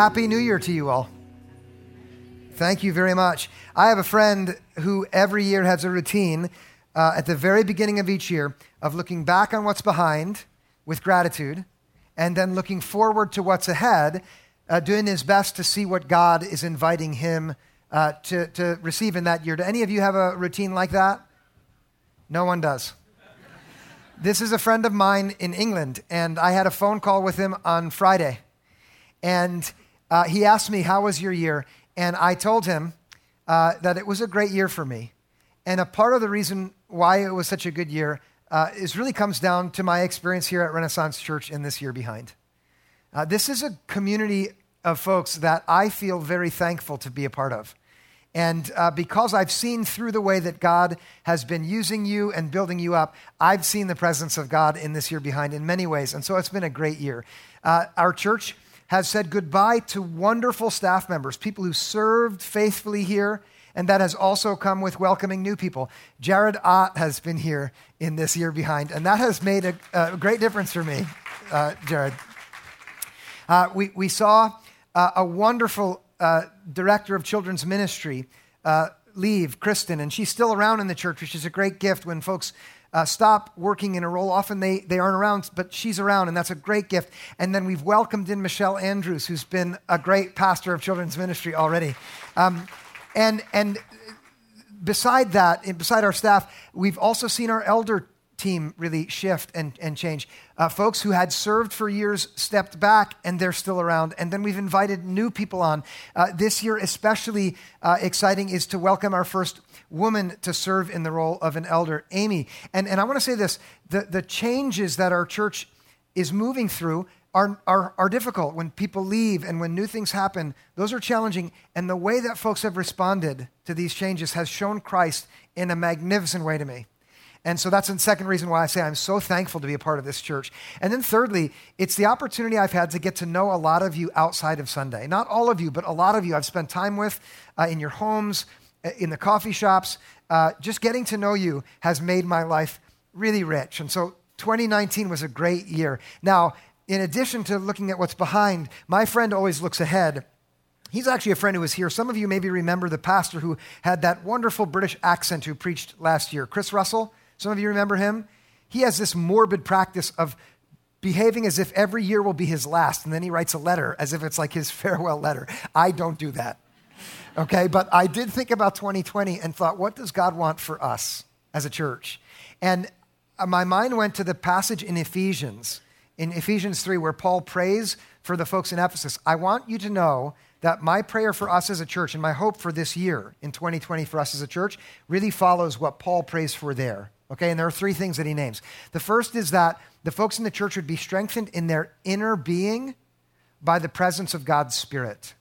Happy New Year to you all. Thank you very much. I have a friend who every year has a routine uh, at the very beginning of each year of looking back on what's behind with gratitude and then looking forward to what's ahead, uh, doing his best to see what God is inviting him uh, to, to receive in that year. Do any of you have a routine like that? No one does. this is a friend of mine in England, and I had a phone call with him on Friday. And uh, he asked me, How was your year? And I told him uh, that it was a great year for me. And a part of the reason why it was such a good year uh, is really comes down to my experience here at Renaissance Church in this year behind. Uh, this is a community of folks that I feel very thankful to be a part of. And uh, because I've seen through the way that God has been using you and building you up, I've seen the presence of God in this year behind in many ways. And so it's been a great year. Uh, our church has said goodbye to wonderful staff members, people who served faithfully here, and that has also come with welcoming new people. Jared Ott has been here in this year behind, and that has made a, a great difference for me, uh, Jared. Uh, we, we saw uh, a wonderful uh, director of children's ministry uh, leave, Kristen, and she's still around in the church, which is a great gift when folks uh, stop working in a role. Often they, they aren't around, but she's around, and that's a great gift. And then we've welcomed in Michelle Andrews, who's been a great pastor of children's ministry already. Um, and, and beside that, and beside our staff, we've also seen our elder team really shift and, and change. Uh, folks who had served for years stepped back and they're still around. And then we've invited new people on. Uh, this year, especially uh, exciting, is to welcome our first woman to serve in the role of an elder, Amy. And, and I want to say this the, the changes that our church is moving through are, are, are difficult. When people leave and when new things happen, those are challenging. And the way that folks have responded to these changes has shown Christ in a magnificent way to me. And so that's the second reason why I say I'm so thankful to be a part of this church. And then thirdly, it's the opportunity I've had to get to know a lot of you outside of Sunday. Not all of you, but a lot of you I've spent time with uh, in your homes, in the coffee shops. Uh, just getting to know you has made my life really rich. And so 2019 was a great year. Now, in addition to looking at what's behind, my friend always looks ahead. He's actually a friend who was here. Some of you maybe remember the pastor who had that wonderful British accent who preached last year, Chris Russell. Some of you remember him. He has this morbid practice of behaving as if every year will be his last, and then he writes a letter as if it's like his farewell letter. I don't do that okay? But I did think about 2020 and thought, what does God want for us as a church? And uh, my mind went to the passage in Ephesians, in Ephesians 3, where Paul prays for the folks in Ephesus. I want you to know that my prayer for us as a church and my hope for this year in 2020 for us as a church really follows what Paul prays for there. Okay, and there are three things that he names. The first is that the folks in the church would be strengthened in their inner being by the presence of God's Spirit.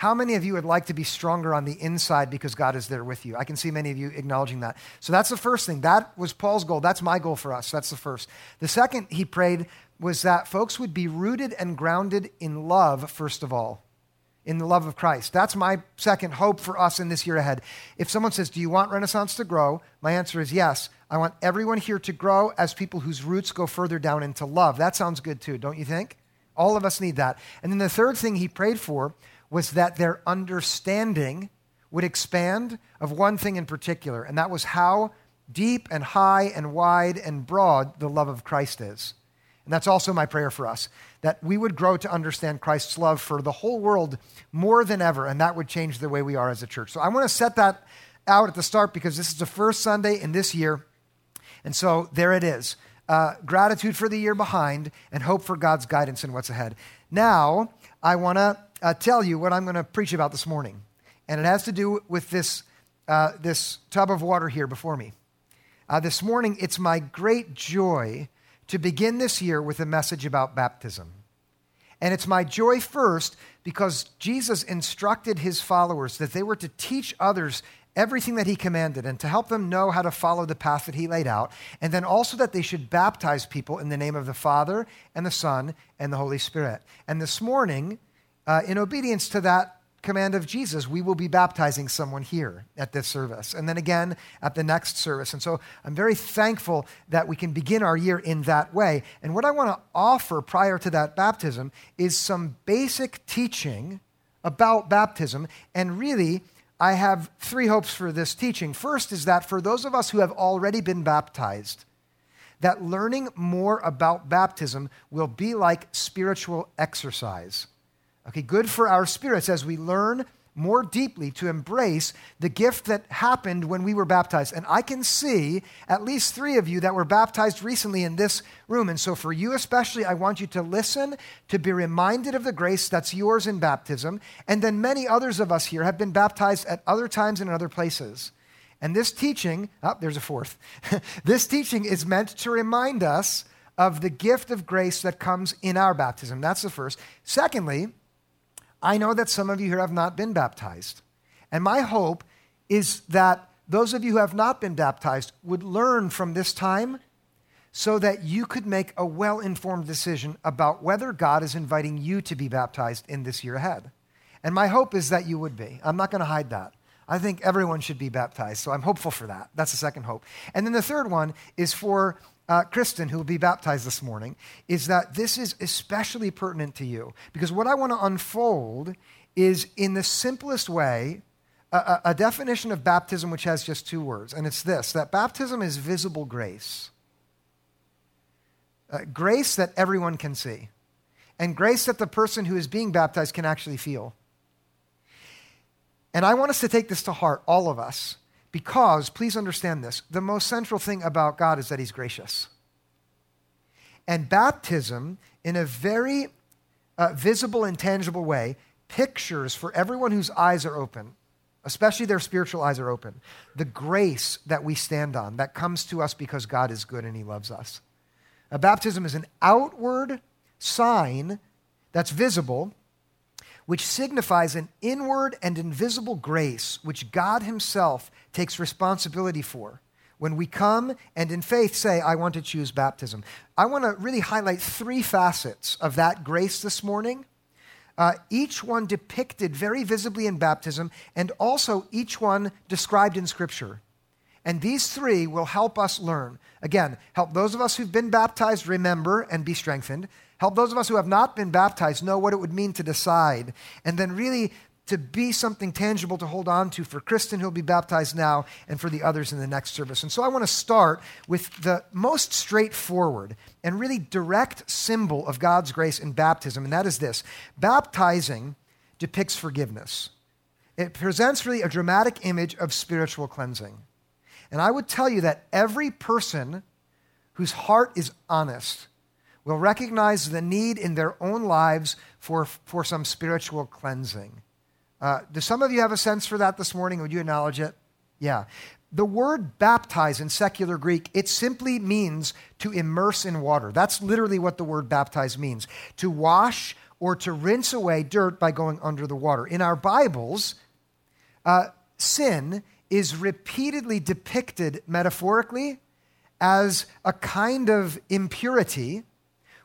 How many of you would like to be stronger on the inside because God is there with you? I can see many of you acknowledging that. So that's the first thing. That was Paul's goal. That's my goal for us. That's the first. The second he prayed was that folks would be rooted and grounded in love, first of all, in the love of Christ. That's my second hope for us in this year ahead. If someone says, Do you want Renaissance to grow? My answer is yes. I want everyone here to grow as people whose roots go further down into love. That sounds good too, don't you think? All of us need that. And then the third thing he prayed for was that their understanding would expand of one thing in particular, and that was how deep and high and wide and broad the love of Christ is. And that's also my prayer for us that we would grow to understand Christ's love for the whole world more than ever, and that would change the way we are as a church. So I want to set that out at the start because this is the first Sunday in this year. And so there it is uh, gratitude for the year behind and hope for God's guidance in what's ahead. Now, I want to uh, tell you what I'm going to preach about this morning. And it has to do with this, uh, this tub of water here before me. Uh, this morning, it's my great joy to begin this year with a message about baptism. And it's my joy first because Jesus instructed his followers that they were to teach others everything that he commanded and to help them know how to follow the path that he laid out. And then also that they should baptize people in the name of the Father and the Son and the Holy Spirit. And this morning, uh, in obedience to that command of Jesus, we will be baptizing someone here at this service and then again at the next service. And so I'm very thankful that we can begin our year in that way. And what I want to offer prior to that baptism is some basic teaching about baptism. And really, I have three hopes for this teaching. First is that for those of us who have already been baptized, that learning more about baptism will be like spiritual exercise. Okay, good for our spirits as we learn more deeply to embrace the gift that happened when we were baptized. And I can see at least three of you that were baptized recently in this room. And so, for you especially, I want you to listen, to be reminded of the grace that's yours in baptism. And then many others of us here have been baptized at other times and in other places. And this teaching, oh, there's a fourth. this teaching is meant to remind us of the gift of grace that comes in our baptism. That's the first. Secondly, I know that some of you here have not been baptized. And my hope is that those of you who have not been baptized would learn from this time so that you could make a well informed decision about whether God is inviting you to be baptized in this year ahead. And my hope is that you would be. I'm not going to hide that. I think everyone should be baptized, so I'm hopeful for that. That's the second hope. And then the third one is for uh, Kristen, who will be baptized this morning, is that this is especially pertinent to you. Because what I want to unfold is, in the simplest way, a, a, definition of baptism which has just two words, and it's this that baptism is visible grace. Uh, grace that everyone can see, and grace that the person who is being baptized can actually feel. And I want us to take this to heart, all of us, because, please understand this, the most central thing about God is that He's gracious. And baptism, in a very uh, visible and tangible way, pictures for everyone whose eyes are open, especially their spiritual eyes are open, the grace that we stand on that comes to us because God is good and He loves us. A baptism is an outward sign that's visible which signifies an inward and invisible grace which God Himself takes responsibility for. When we come and in faith say, I want to choose baptism, I want to really highlight three facets of that grace this morning. Uh, each one depicted very visibly in baptism, and also each one described in Scripture. And these three will help us learn. Again, help those of us who've been baptized remember and be strengthened. Help those of us who have not been baptized know what it would mean to decide. And then, really, to be something tangible to hold on to for Kristen, who'll be baptized now, and for the others in the next service. And so I want to start with the most straightforward and really direct symbol of God's grace in baptism, and that is this baptizing depicts forgiveness. It presents really a dramatic image of spiritual cleansing. And I would tell you that every person whose heart is honest will recognize the need in their own lives for, for some spiritual cleansing. Uh, do some of you have a sense for that this morning? Would you acknowledge it? Yeah. The word baptize in secular Greek, it simply means to immerse in water. That's literally what the word baptize means to wash or to rinse away dirt by going under the water. In our Bibles, uh, sin is repeatedly depicted metaphorically as a kind of impurity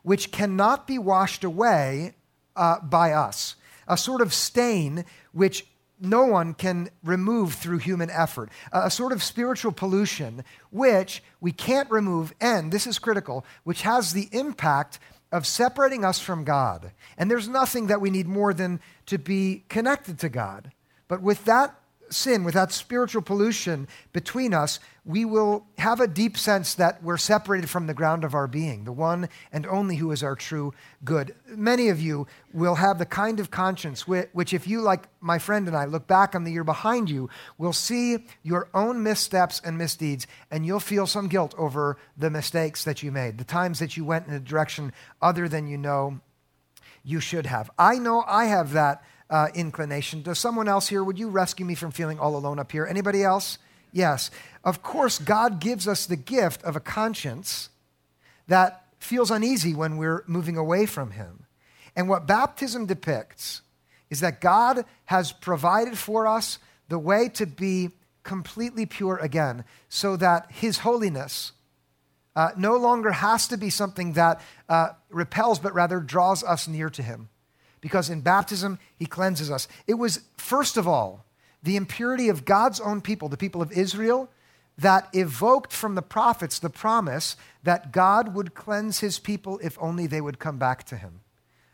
which cannot be washed away uh, by us, a sort of stain which no one can remove through human effort, a sort of spiritual pollution which we can't remove, and this is critical, which has the impact of separating us from God. And there's nothing that we need more than to be connected to God. But with that sin, with that spiritual pollution between us, we will have a deep sense that we're separated from the ground of our being, the one and only who is our true good. Many of you will have the kind of conscience which, if you, like my friend and I, look back on the year behind you, will see your own missteps and misdeeds, and you'll feel some guilt over the mistakes that you made, the times that you went in a direction other than you know you should have. I know I have that uh, inclination. Does someone else here, would you rescue me from feeling all alone up here? Anybody else? Yes. Of course, God gives us the gift of a conscience that feels uneasy when we're moving away from Him. And what baptism depicts is that God has provided for us the way to be completely pure again, so that His holiness uh, no longer has to be something that uh, repels, but rather draws us near to Him because in baptism, he cleanses us. It was, first of all, the impurity of God's own people, the people of Israel, that evoked from the prophets the promise that God would cleanse his people if only they would come back to him.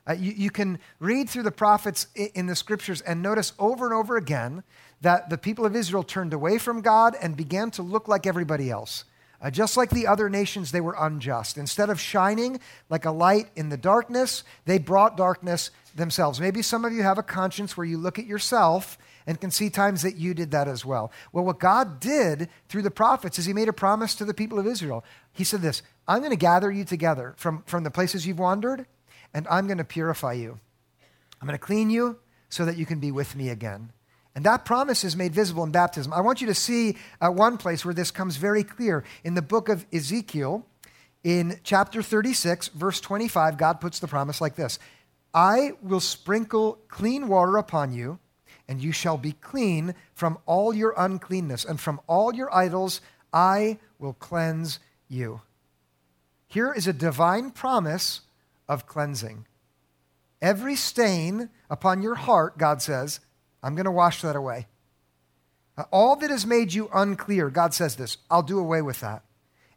Uh, you, you, can read through the prophets in the scriptures and notice over and over again that the people of Israel turned away from God and began to look like everybody else. Uh, just like the other nations, they were unjust. Instead of shining like a light in the darkness, they brought darkness themselves. Maybe some of you have a conscience where you look at yourself and can see times that you did that as well. Well, what God did through the prophets is He made a promise to the people of Israel. He said this I'm going to gather you together from, from the places you've wandered, and I'm going to purify you. I'm going to clean you so that you can be with me again. And that promise is made visible in baptism. I want you to see uh, one place where this comes very clear. In the book of Ezekiel, in chapter 36, verse 25, God puts the promise like this I will sprinkle clean water upon you, and you shall be clean from all your uncleanness, and from all your idols I will cleanse you. Here is a divine promise of cleansing. Every stain upon your heart, God says, I'm going to wash that away. All that has made you unclear, God says this, I'll do away with that.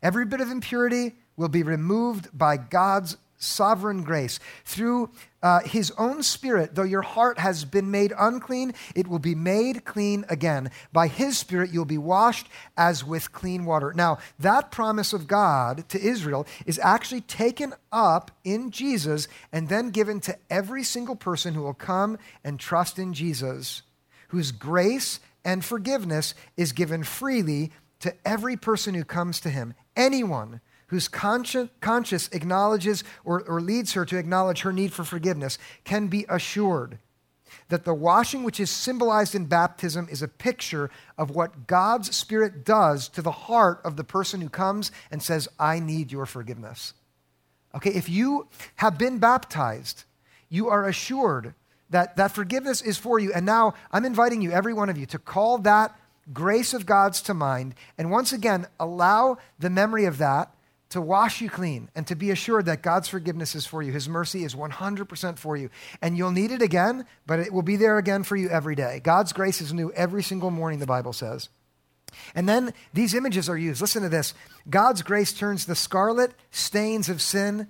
Every bit of impurity will be removed by God's sovereign grace. Through uh, his own spirit, though your heart has been made unclean, it will be made clean again. By his spirit, you'll be washed as with clean water. Now, that promise of God to Israel is actually taken up in Jesus and then given to every single person who will come and trust in Jesus, whose grace and forgiveness is given freely to every person who comes to him. Anyone whose conscience, conscience acknowledges or, or leads her to acknowledge her need for forgiveness can be assured that the washing which is symbolized in baptism is a picture of what God's Spirit does to the heart of the person who comes and says, I need your forgiveness. Okay, if you have been baptized, you are assured that that forgiveness is for you. And now I'm inviting you, every one of you, to call that grace of God's to mind and once again allow the memory of that to wash you clean and to be assured that God's forgiveness is for you. His mercy is 100% for you. And you'll need it again, but it will be there again for you every day. God's grace is new every single morning, the Bible says. And then these images are used. Listen to this God's grace turns the scarlet stains of sin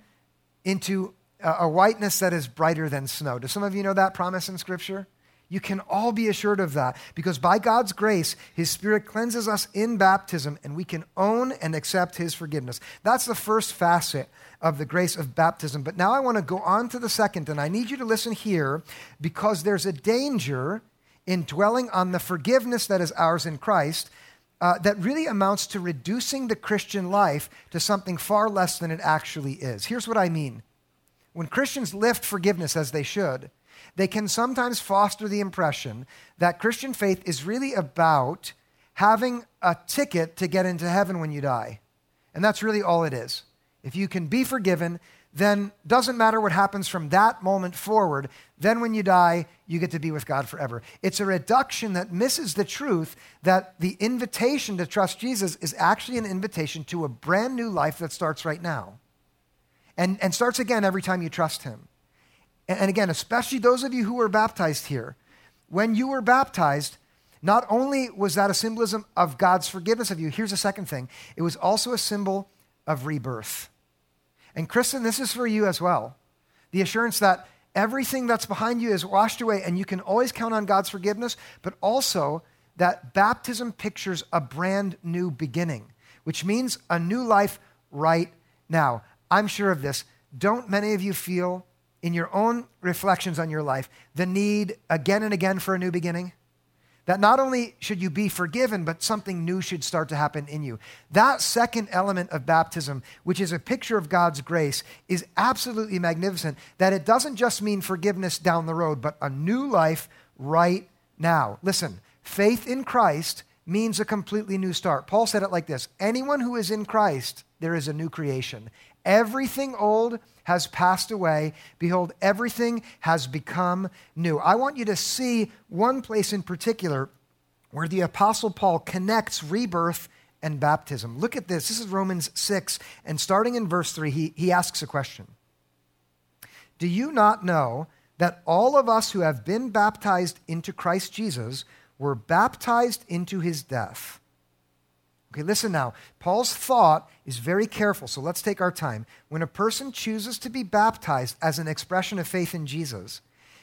into a whiteness that is brighter than snow. Do some of you know that promise in Scripture? You can all be assured of that because by God's grace, His Spirit cleanses us in baptism and we can own and accept His forgiveness. That's the first facet of the grace of baptism. But now I want to go on to the second, and I need you to listen here because there's a danger in dwelling on the forgiveness that is ours in Christ. Uh, that really amounts to reducing the Christian life to something far less than it actually is. Here's what I mean. When Christians lift forgiveness as they should, they can sometimes foster the impression that Christian faith is really about having a ticket to get into heaven when you die. And that's really all it is. If you can be forgiven, then doesn't matter what happens from that moment forward. Then when you die, you get to be with God forever. It's a reduction that misses the truth that the invitation to trust Jesus is actually an invitation to a brand new life that starts right now and, and starts again every time you trust Him. And again, especially those of you who were baptized here, when you were baptized, not only was that a symbolism of God's forgiveness of you, here's a second thing it was also a symbol of rebirth. And Kristen, this is for you as well. The assurance that everything that's behind you is washed away and you can always count on God's forgiveness, but also that baptism pictures a brand new beginning, which means a new life right now. I'm sure of this. Don't many of you feel in your own reflections on your life the need again and again for a new beginning? That not only should you be forgiven, but something new should start to happen in you. That second element of baptism, which is a picture of God's grace, is absolutely magnificent. That it doesn't just mean forgiveness down the road, but a new life right now. Listen, faith in Christ means a completely new start. Paul said it like this Anyone who is in Christ, there is a new creation. Everything old has passed away. Behold, everything has become new. I want you to see one place in particular where the Apostle Paul connects rebirth and baptism. Look at this. This is Romans 6, and starting in verse 3, he, he asks a question Do you not know that all of us who have been baptized into Christ Jesus were baptized into his death. Okay, listen now. Paul's thought is very careful, so let's take our time. When a person chooses to be baptized as an expression of faith in Jesus,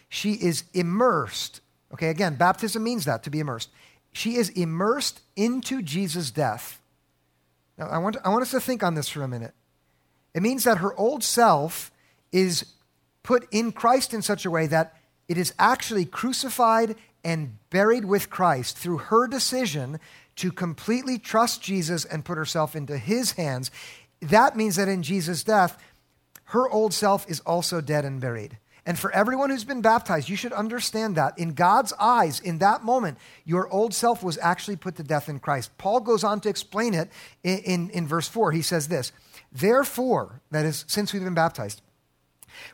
she is immersed. Okay, again, baptism means that, to be immersed. She is immersed into Jesus' death. Now, I want, I want us to think on this for a minute. It means that her old self is put in Christ in such a way that it is actually crucified and buried with Christ through her decision to completely trust Jesus and put herself into his hands. That means that in Jesus' death, her old self is also dead and buried. And for everyone who's been baptized, you should understand that in God's eyes, in that moment, your old self was actually put to death in Christ. Paul goes on to explain it in, in, in verse 4. He says this Therefore, that is, since we've been baptized,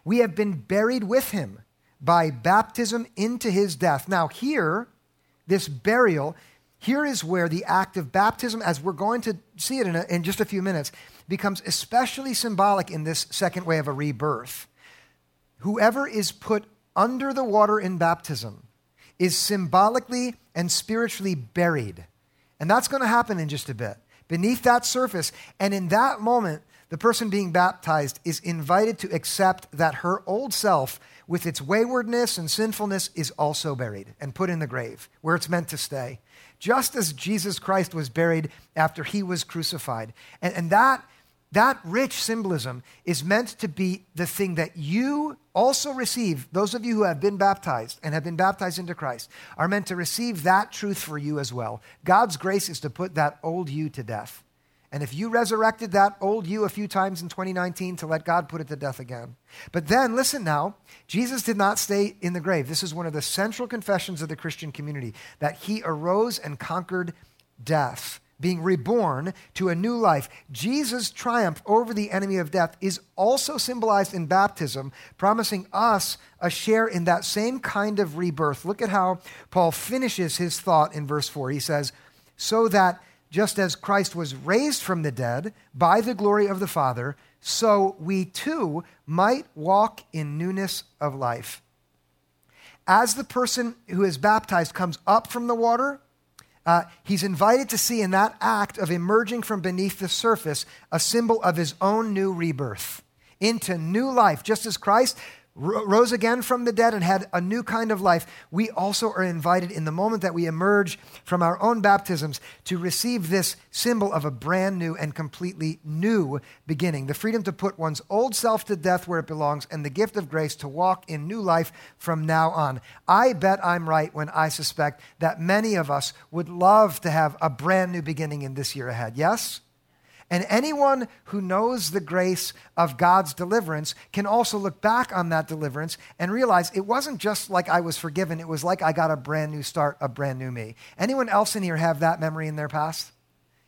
we have been buried with him by baptism into his death. Now, here, this burial, here is where the act of baptism, as we're going to see it in, a, in just a few minutes, becomes especially symbolic in this second way of a rebirth. Whoever is put under the water in baptism is symbolically and spiritually buried. And that's going to happen in just a bit. Beneath that surface, and in that moment, the person being baptized is invited to accept that her old self, with its waywardness and sinfulness, is also buried and put in the grave where it's meant to stay, just as Jesus Christ was buried after he was crucified. And, and that, that rich symbolism is meant to be the thing that you also receive. Those of you who have been baptized and have been baptized into Christ are meant to receive that truth for you as well. God's grace is to put that old you to death. And if you resurrected that old you a few times in 2019, to let God put it to death again. But then, listen now, Jesus did not stay in the grave. This is one of the central confessions of the Christian community that he arose and conquered death, being reborn to a new life. Jesus' triumph over the enemy of death is also symbolized in baptism, promising us a share in that same kind of rebirth. Look at how Paul finishes his thought in verse 4. He says, So that just as Christ was raised from the dead by the glory of the Father, so we too might walk in newness of life. As the person who is baptized comes up from the water, uh, he's invited to see in that act of emerging from beneath the surface a symbol of his own new rebirth into new life. Just as Christ rose again from the dead and had a new kind of life, we also are invited in the moment that we emerge from our own baptisms to receive this symbol of a brand new and completely new beginning. The freedom to put one's old self to death where it belongs and the gift of grace to walk in new life from now on. I bet I'm right when I suspect that many of us would love to have a brand new beginning in this year ahead. Yes? And anyone who knows the grace of God's deliverance can also look back on that deliverance and realize it wasn't just like I was forgiven, it was like I got a brand new start, a brand new me. Anyone else in here have that memory in their past?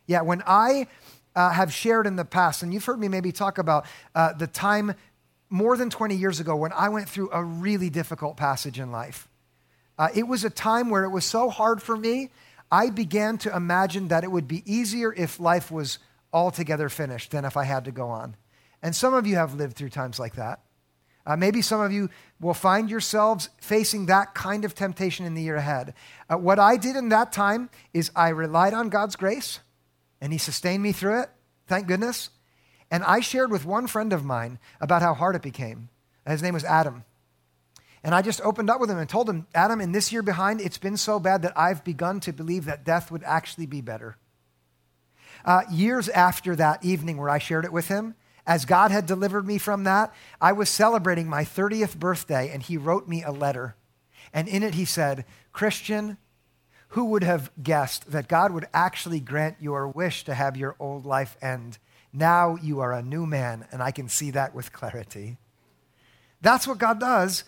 Yeah, when I uh, have shared in the past, and you've heard me maybe talk about uh, the time more than 20 years ago when I went through a really difficult passage in life. Uh, it was a time where it was so hard for me, I began to imagine that it would be easier if life was altogether finished than if I had to go on. And some of you have lived through times like that. Uh, maybe some of you will find yourselves facing that kind of temptation in the year ahead. Uh, what I did in that time is I relied on God's grace, and He sustained me through it. Thank goodness. And I shared with one friend of mine about how hard it became. His name was Adam. And I just opened up with him and told him, Adam, in this year behind, it's been so bad that I've begun to believe that death would actually be better. Uh, years after that evening where I shared it with him, as God had delivered me from that, I was celebrating my 30th birthday, and he wrote me a letter. And in it, he said, Christian, who would have guessed that God would actually grant your wish to have your old life end? Now you are a new man, and I can see that with clarity. That's what God does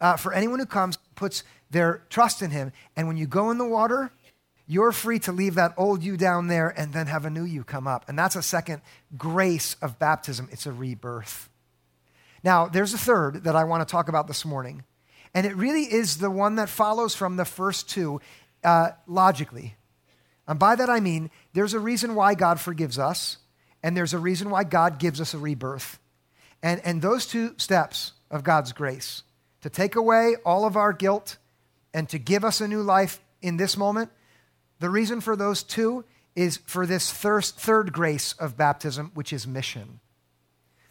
uh, for anyone who comes, puts their trust in Him. And when you go in the water, you're free to leave that old you down there and then have a new you come up. And that's a second grace of baptism. It's a rebirth. Now, there's a third that I want to talk about this morning. And it really is the one that follows from the first two uh, logically. And by that I mean there's a reason why God forgives us, and there's a reason why God gives us a rebirth. And, and those two steps of God's grace to take away all of our guilt and to give us a new life in this moment. The reason for those two is for this thirst, third grace of baptism, which is mission.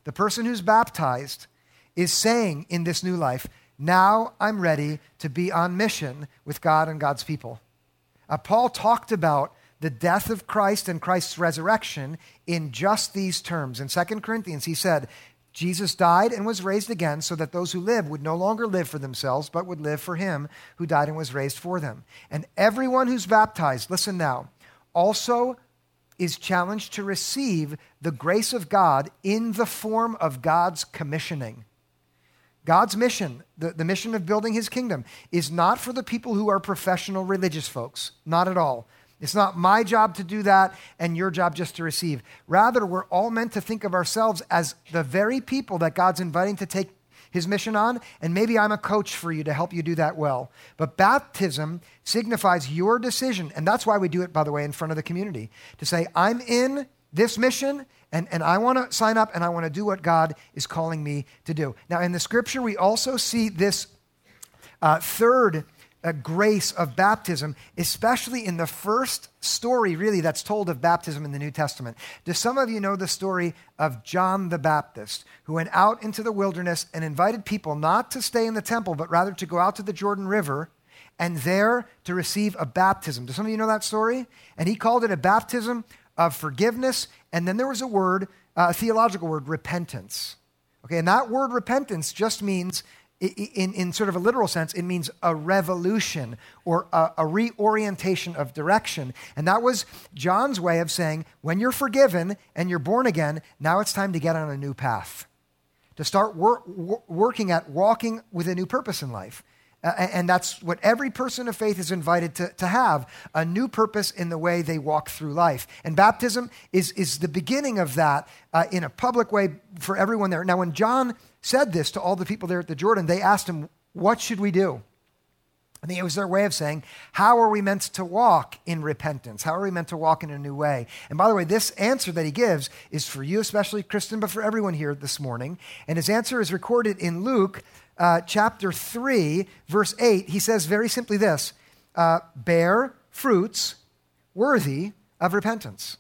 The person who's baptized is saying in this new life, now I'm ready to be on mission with God and God's people. Uh, Paul talked about the death of Christ and Christ's resurrection in just these terms. In 2 Corinthians, he said, Jesus died and was raised again so that those who live would no longer live for themselves, but would live for him who died and was raised for them. And everyone who's baptized, listen now, also is challenged to receive the grace of God in the form of God's commissioning. God's mission, the, the mission of building his kingdom, is not for the people who are professional religious folks. Not at all. It's not my job to do that and your job just to receive. Rather, we're all meant to think of ourselves as the very people that God's inviting to take his mission on, and maybe I'm a coach for you to help you do that well. But baptism signifies your decision, and that's why we do it, by the way, in front of the community to say, I'm in this mission, and, and I want to sign up and I want to do what God is calling me to do. Now, in the scripture, we also see this uh, third uh, grace of baptism, especially in the first story, really, that's told of baptism in the New Testament. Do some of you know the story of John the Baptist, who went out into the wilderness and invited people not to stay in the temple, but rather to go out to the Jordan River and there to receive a baptism? Do some of you know that story? And he called it a baptism of forgiveness. And then there was a word, a theological word, repentance. Okay, and that word repentance just means in, in sort of a literal sense, it means a revolution or a, a, reorientation of direction. And that was John's way of saying, when you're forgiven and you're born again, now it's time to get on a new path, to start wor- wor- working at walking with a new purpose in life. Uh, and that's what every person of faith is invited to, to have a new purpose in the way they walk through life. And baptism is, is the beginning of that uh, in a public way for everyone there. Now, when John said this to all the people there at the Jordan, they asked him, What should we do? I think it was their way of saying, How are we meant to walk in repentance? How are we meant to walk in a new way? And by the way, this answer that he gives is for you, especially Kristen, but for everyone here this morning. And his answer is recorded in Luke uh, chapter 3, verse 8. He says very simply this uh, Bear fruits worthy of repentance.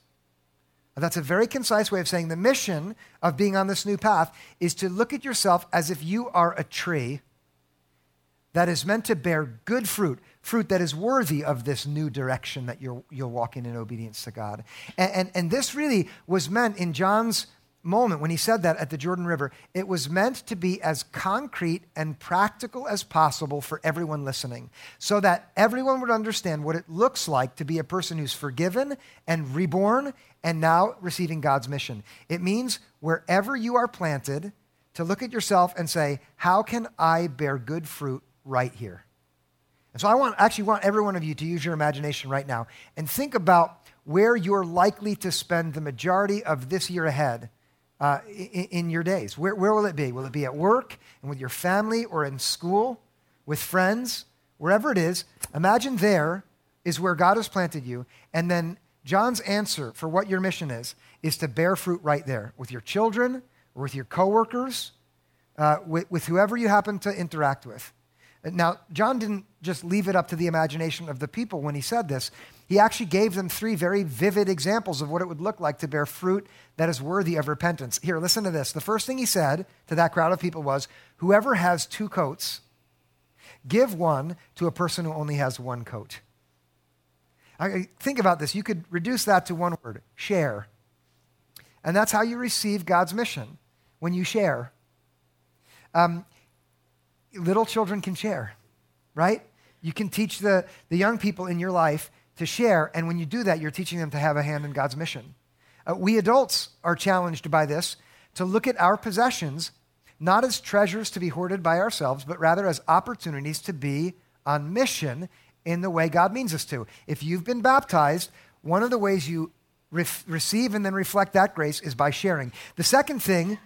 That's a very concise way of saying the mission of being on this new path is to look at yourself as if you are a tree that is meant to bear good fruit, fruit that is worthy of this new direction that you're, you're walking in obedience to God. And, and, and this really was meant in John's moment when he said that at the Jordan River, it was meant to be as concrete and practical as possible for everyone listening, so that everyone would understand what it looks like to be a person who's forgiven and reborn and now receiving God's mission. It means wherever you are planted, to look at yourself and say, How can I bear good fruit right here? And so I want actually want every one of you to use your imagination right now and think about where you're likely to spend the majority of this year ahead uh, in, in, your days? Where, where will it be? Will it be at work and with your family or in school, with friends, wherever it is? Imagine there is where God has planted you. And then John's answer for what your mission is, is to bear fruit right there with your children or with your coworkers, uh, with, with whoever you happen to interact with. Now, John didn't just leave it up to the imagination of the people when he said this. He actually gave them three very vivid examples of what it would look like to bear fruit that is worthy of repentance. Here, listen to this. The first thing he said to that crowd of people was Whoever has two coats, give one to a person who only has one coat. I, think about this. You could reduce that to one word share. And that's how you receive God's mission when you share. Um, little children can share, right? You can teach the, the young people in your life to share. And when you do that, you're teaching them to have a hand in God's mission. Uh, we adults are challenged by this to look at our possessions not as treasures to be hoarded by ourselves, but rather as opportunities to be on mission in the way God means us to. If you've been baptized, one of the ways you re- receive and then reflect that grace is by sharing. The second thing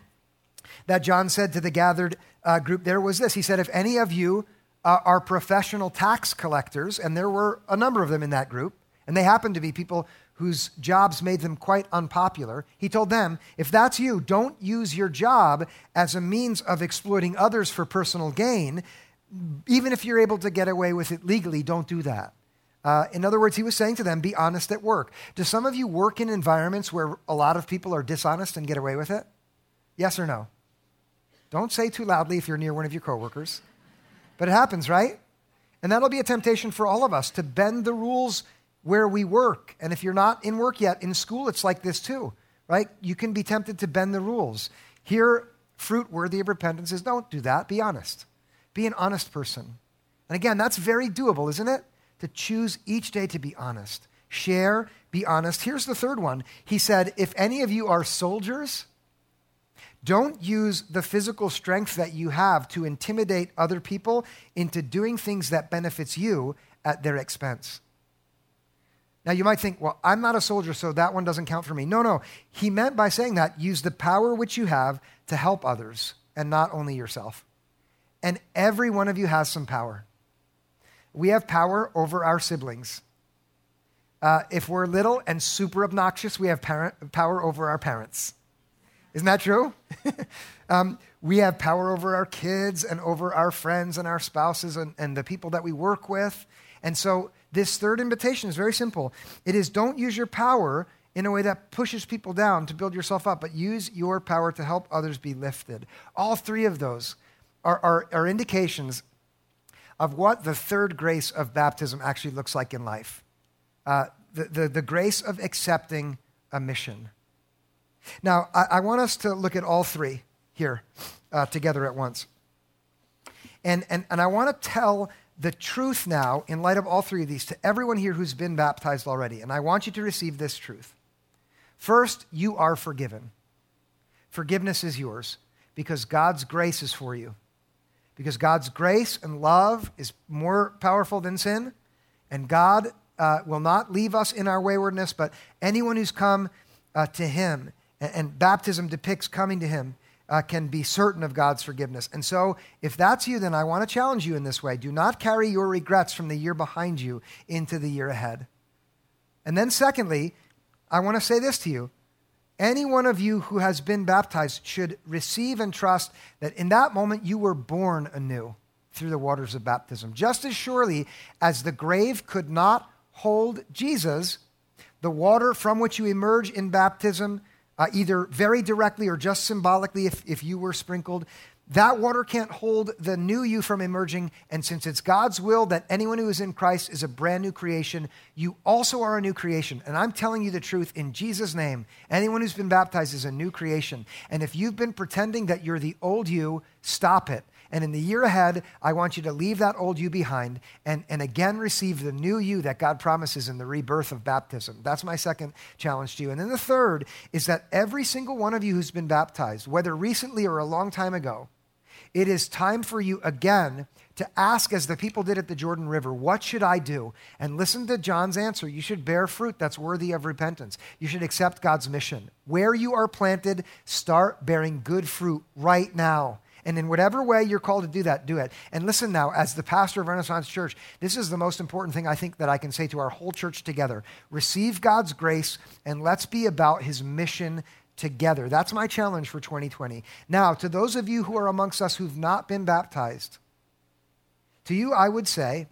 that John said to the gathered uh, group there was this He said, If any of you uh, are professional tax collectors, and there were a number of them in that group, And they happened to be people whose jobs made them quite unpopular. He told them, if that's you, don't use your job as a means of exploiting others for personal gain. Even if you're able to get away with it legally, don't do that. Uh, in other words, he was saying to them, be honest at work. Do some of you work in environments where a lot of people are dishonest and get away with it? Yes or no? Don't say too loudly if you're near one of your coworkers. But it happens, right? And that'll be a temptation for all of us to bend the rules where we work. And if you're not in work yet, in school, it's like this too, right? You can be tempted to bend the rules. Here, fruit worthy of repentance is don't do that. Be honest. Be an honest person. And again, that's very doable, isn't it? To choose each day to be honest. Share, be honest. Here's the third one. He said, If any of you are soldiers, don't use the physical strength that you have to intimidate other people into doing things that benefits you at their expense. Now you might think, well, I'm not a soldier, so that one doesn't count for me. No, no. He meant by saying that, use the power which you have to help others and not only yourself. And every one of you has some power. We have power over our siblings. Uh, if we're little and super obnoxious, we have parent, power over our parents. Isn't that true? um, we have power over our kids and over our friends and our spouses and, and the people that we work with. And so, this third invitation is very simple it is don't use your power in a way that pushes people down to build yourself up, but use your power to help others be lifted. All three of those are, are, are indications of what the third grace of baptism actually looks like in life uh, the, the, the grace of accepting a mission. Now, I, I want us to look at all three here uh, together at once. And, and, and I want to tell the truth now, in light of all three of these, to everyone here who's been baptized already. And I want you to receive this truth. First, you are forgiven. Forgiveness is yours because God's grace is for you. Because God's grace and love is more powerful than sin. And God uh, will not leave us in our waywardness, but anyone who's come uh, to Him and, and baptism depicts coming to Him, uh, can be certain of God's forgiveness. And so, if that's you, then I want to challenge you in this way. Do not carry your regrets from the year behind you into the year ahead. And then, secondly, I want to say this to you. Any one of you who has been baptized should receive and trust that in that moment you were born anew through the waters of baptism. Just as surely as the grave could not hold Jesus, the water from which you emerge in baptism uh, either very directly or just symbolically if, if you were sprinkled. That water can't hold the new you from emerging. And since it's God's will that anyone who is in Christ is a brand new creation, you also are a new creation. And I'm telling you the truth in Jesus' name. Anyone who's been baptized is a new creation. And if you've been pretending that you're the old you, stop it. And in the year ahead, I want you to leave that old you behind and, and again receive the new you that God promises in the rebirth of baptism. That's my second challenge to you. And then the third is that every single one of you who's been baptized, whether recently or a long time ago, it is time for you again to ask, as the people did at the Jordan River, What should I do? And listen to John's answer. You should bear fruit that's worthy of repentance. You should accept God's mission. Where you are planted, start bearing good fruit right now. And in whatever way you're called to do that, do it. And listen now, as the pastor of Renaissance Church, this is the most important thing I think that I can say to our whole church together. Receive God's grace and let's be about his mission together. That's my challenge for 2020. Now, to those of you who are amongst us who've not been baptized, to you I would say,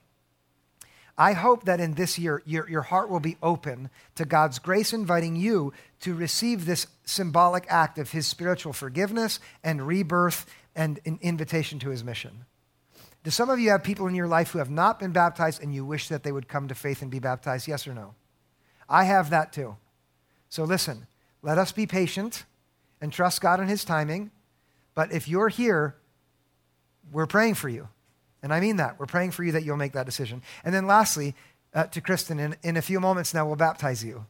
I hope that in this year, your, your heart will be open to God's grace, inviting you to receive this symbolic act of His spiritual forgiveness and rebirth and an invitation to his mission. Do some of you have people in your life who have not been baptized and you wish that they would come to faith and be baptized? Yes or no? I have that too. So listen, let us be patient and trust God in his timing. But if you're here, we're praying for you. And I mean that. We're praying for you that you'll make that decision. And then lastly, uh, to Kristen, in, in a few moments now, we'll baptize you.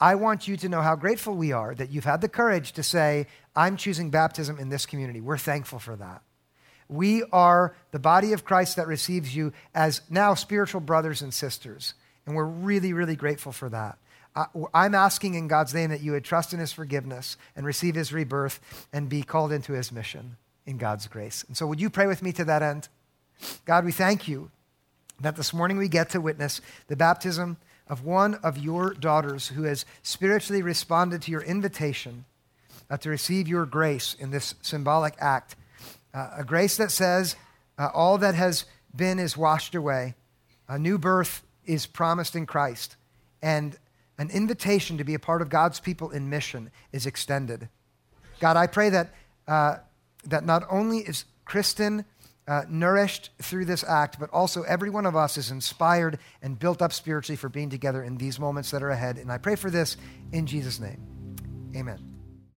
I want you to know how grateful we are that you've had the courage to say, I'm choosing baptism in this community. We're thankful for that. We are the body of Christ that receives you as now spiritual brothers and sisters. And we're really, really grateful for that. I'm asking in God's name that you would trust in his forgiveness and receive his rebirth and be called into his mission in God's grace. And so, would you pray with me to that end? God, we thank you that this morning we get to witness the baptism of one of your daughters who has spiritually responded to your invitation uh, to receive your grace in this symbolic act. Uh, a grace that says, uh, all that has been is washed away, a new birth is promised in Christ, and an invitation to be a part of God's people in mission is extended. God, I pray that, uh, that not only is Kristen uh, nourished through this act, but also every one of us is inspired and built up spiritually for being together in these moments that are ahead. And I pray for this in Jesus' name. Amen.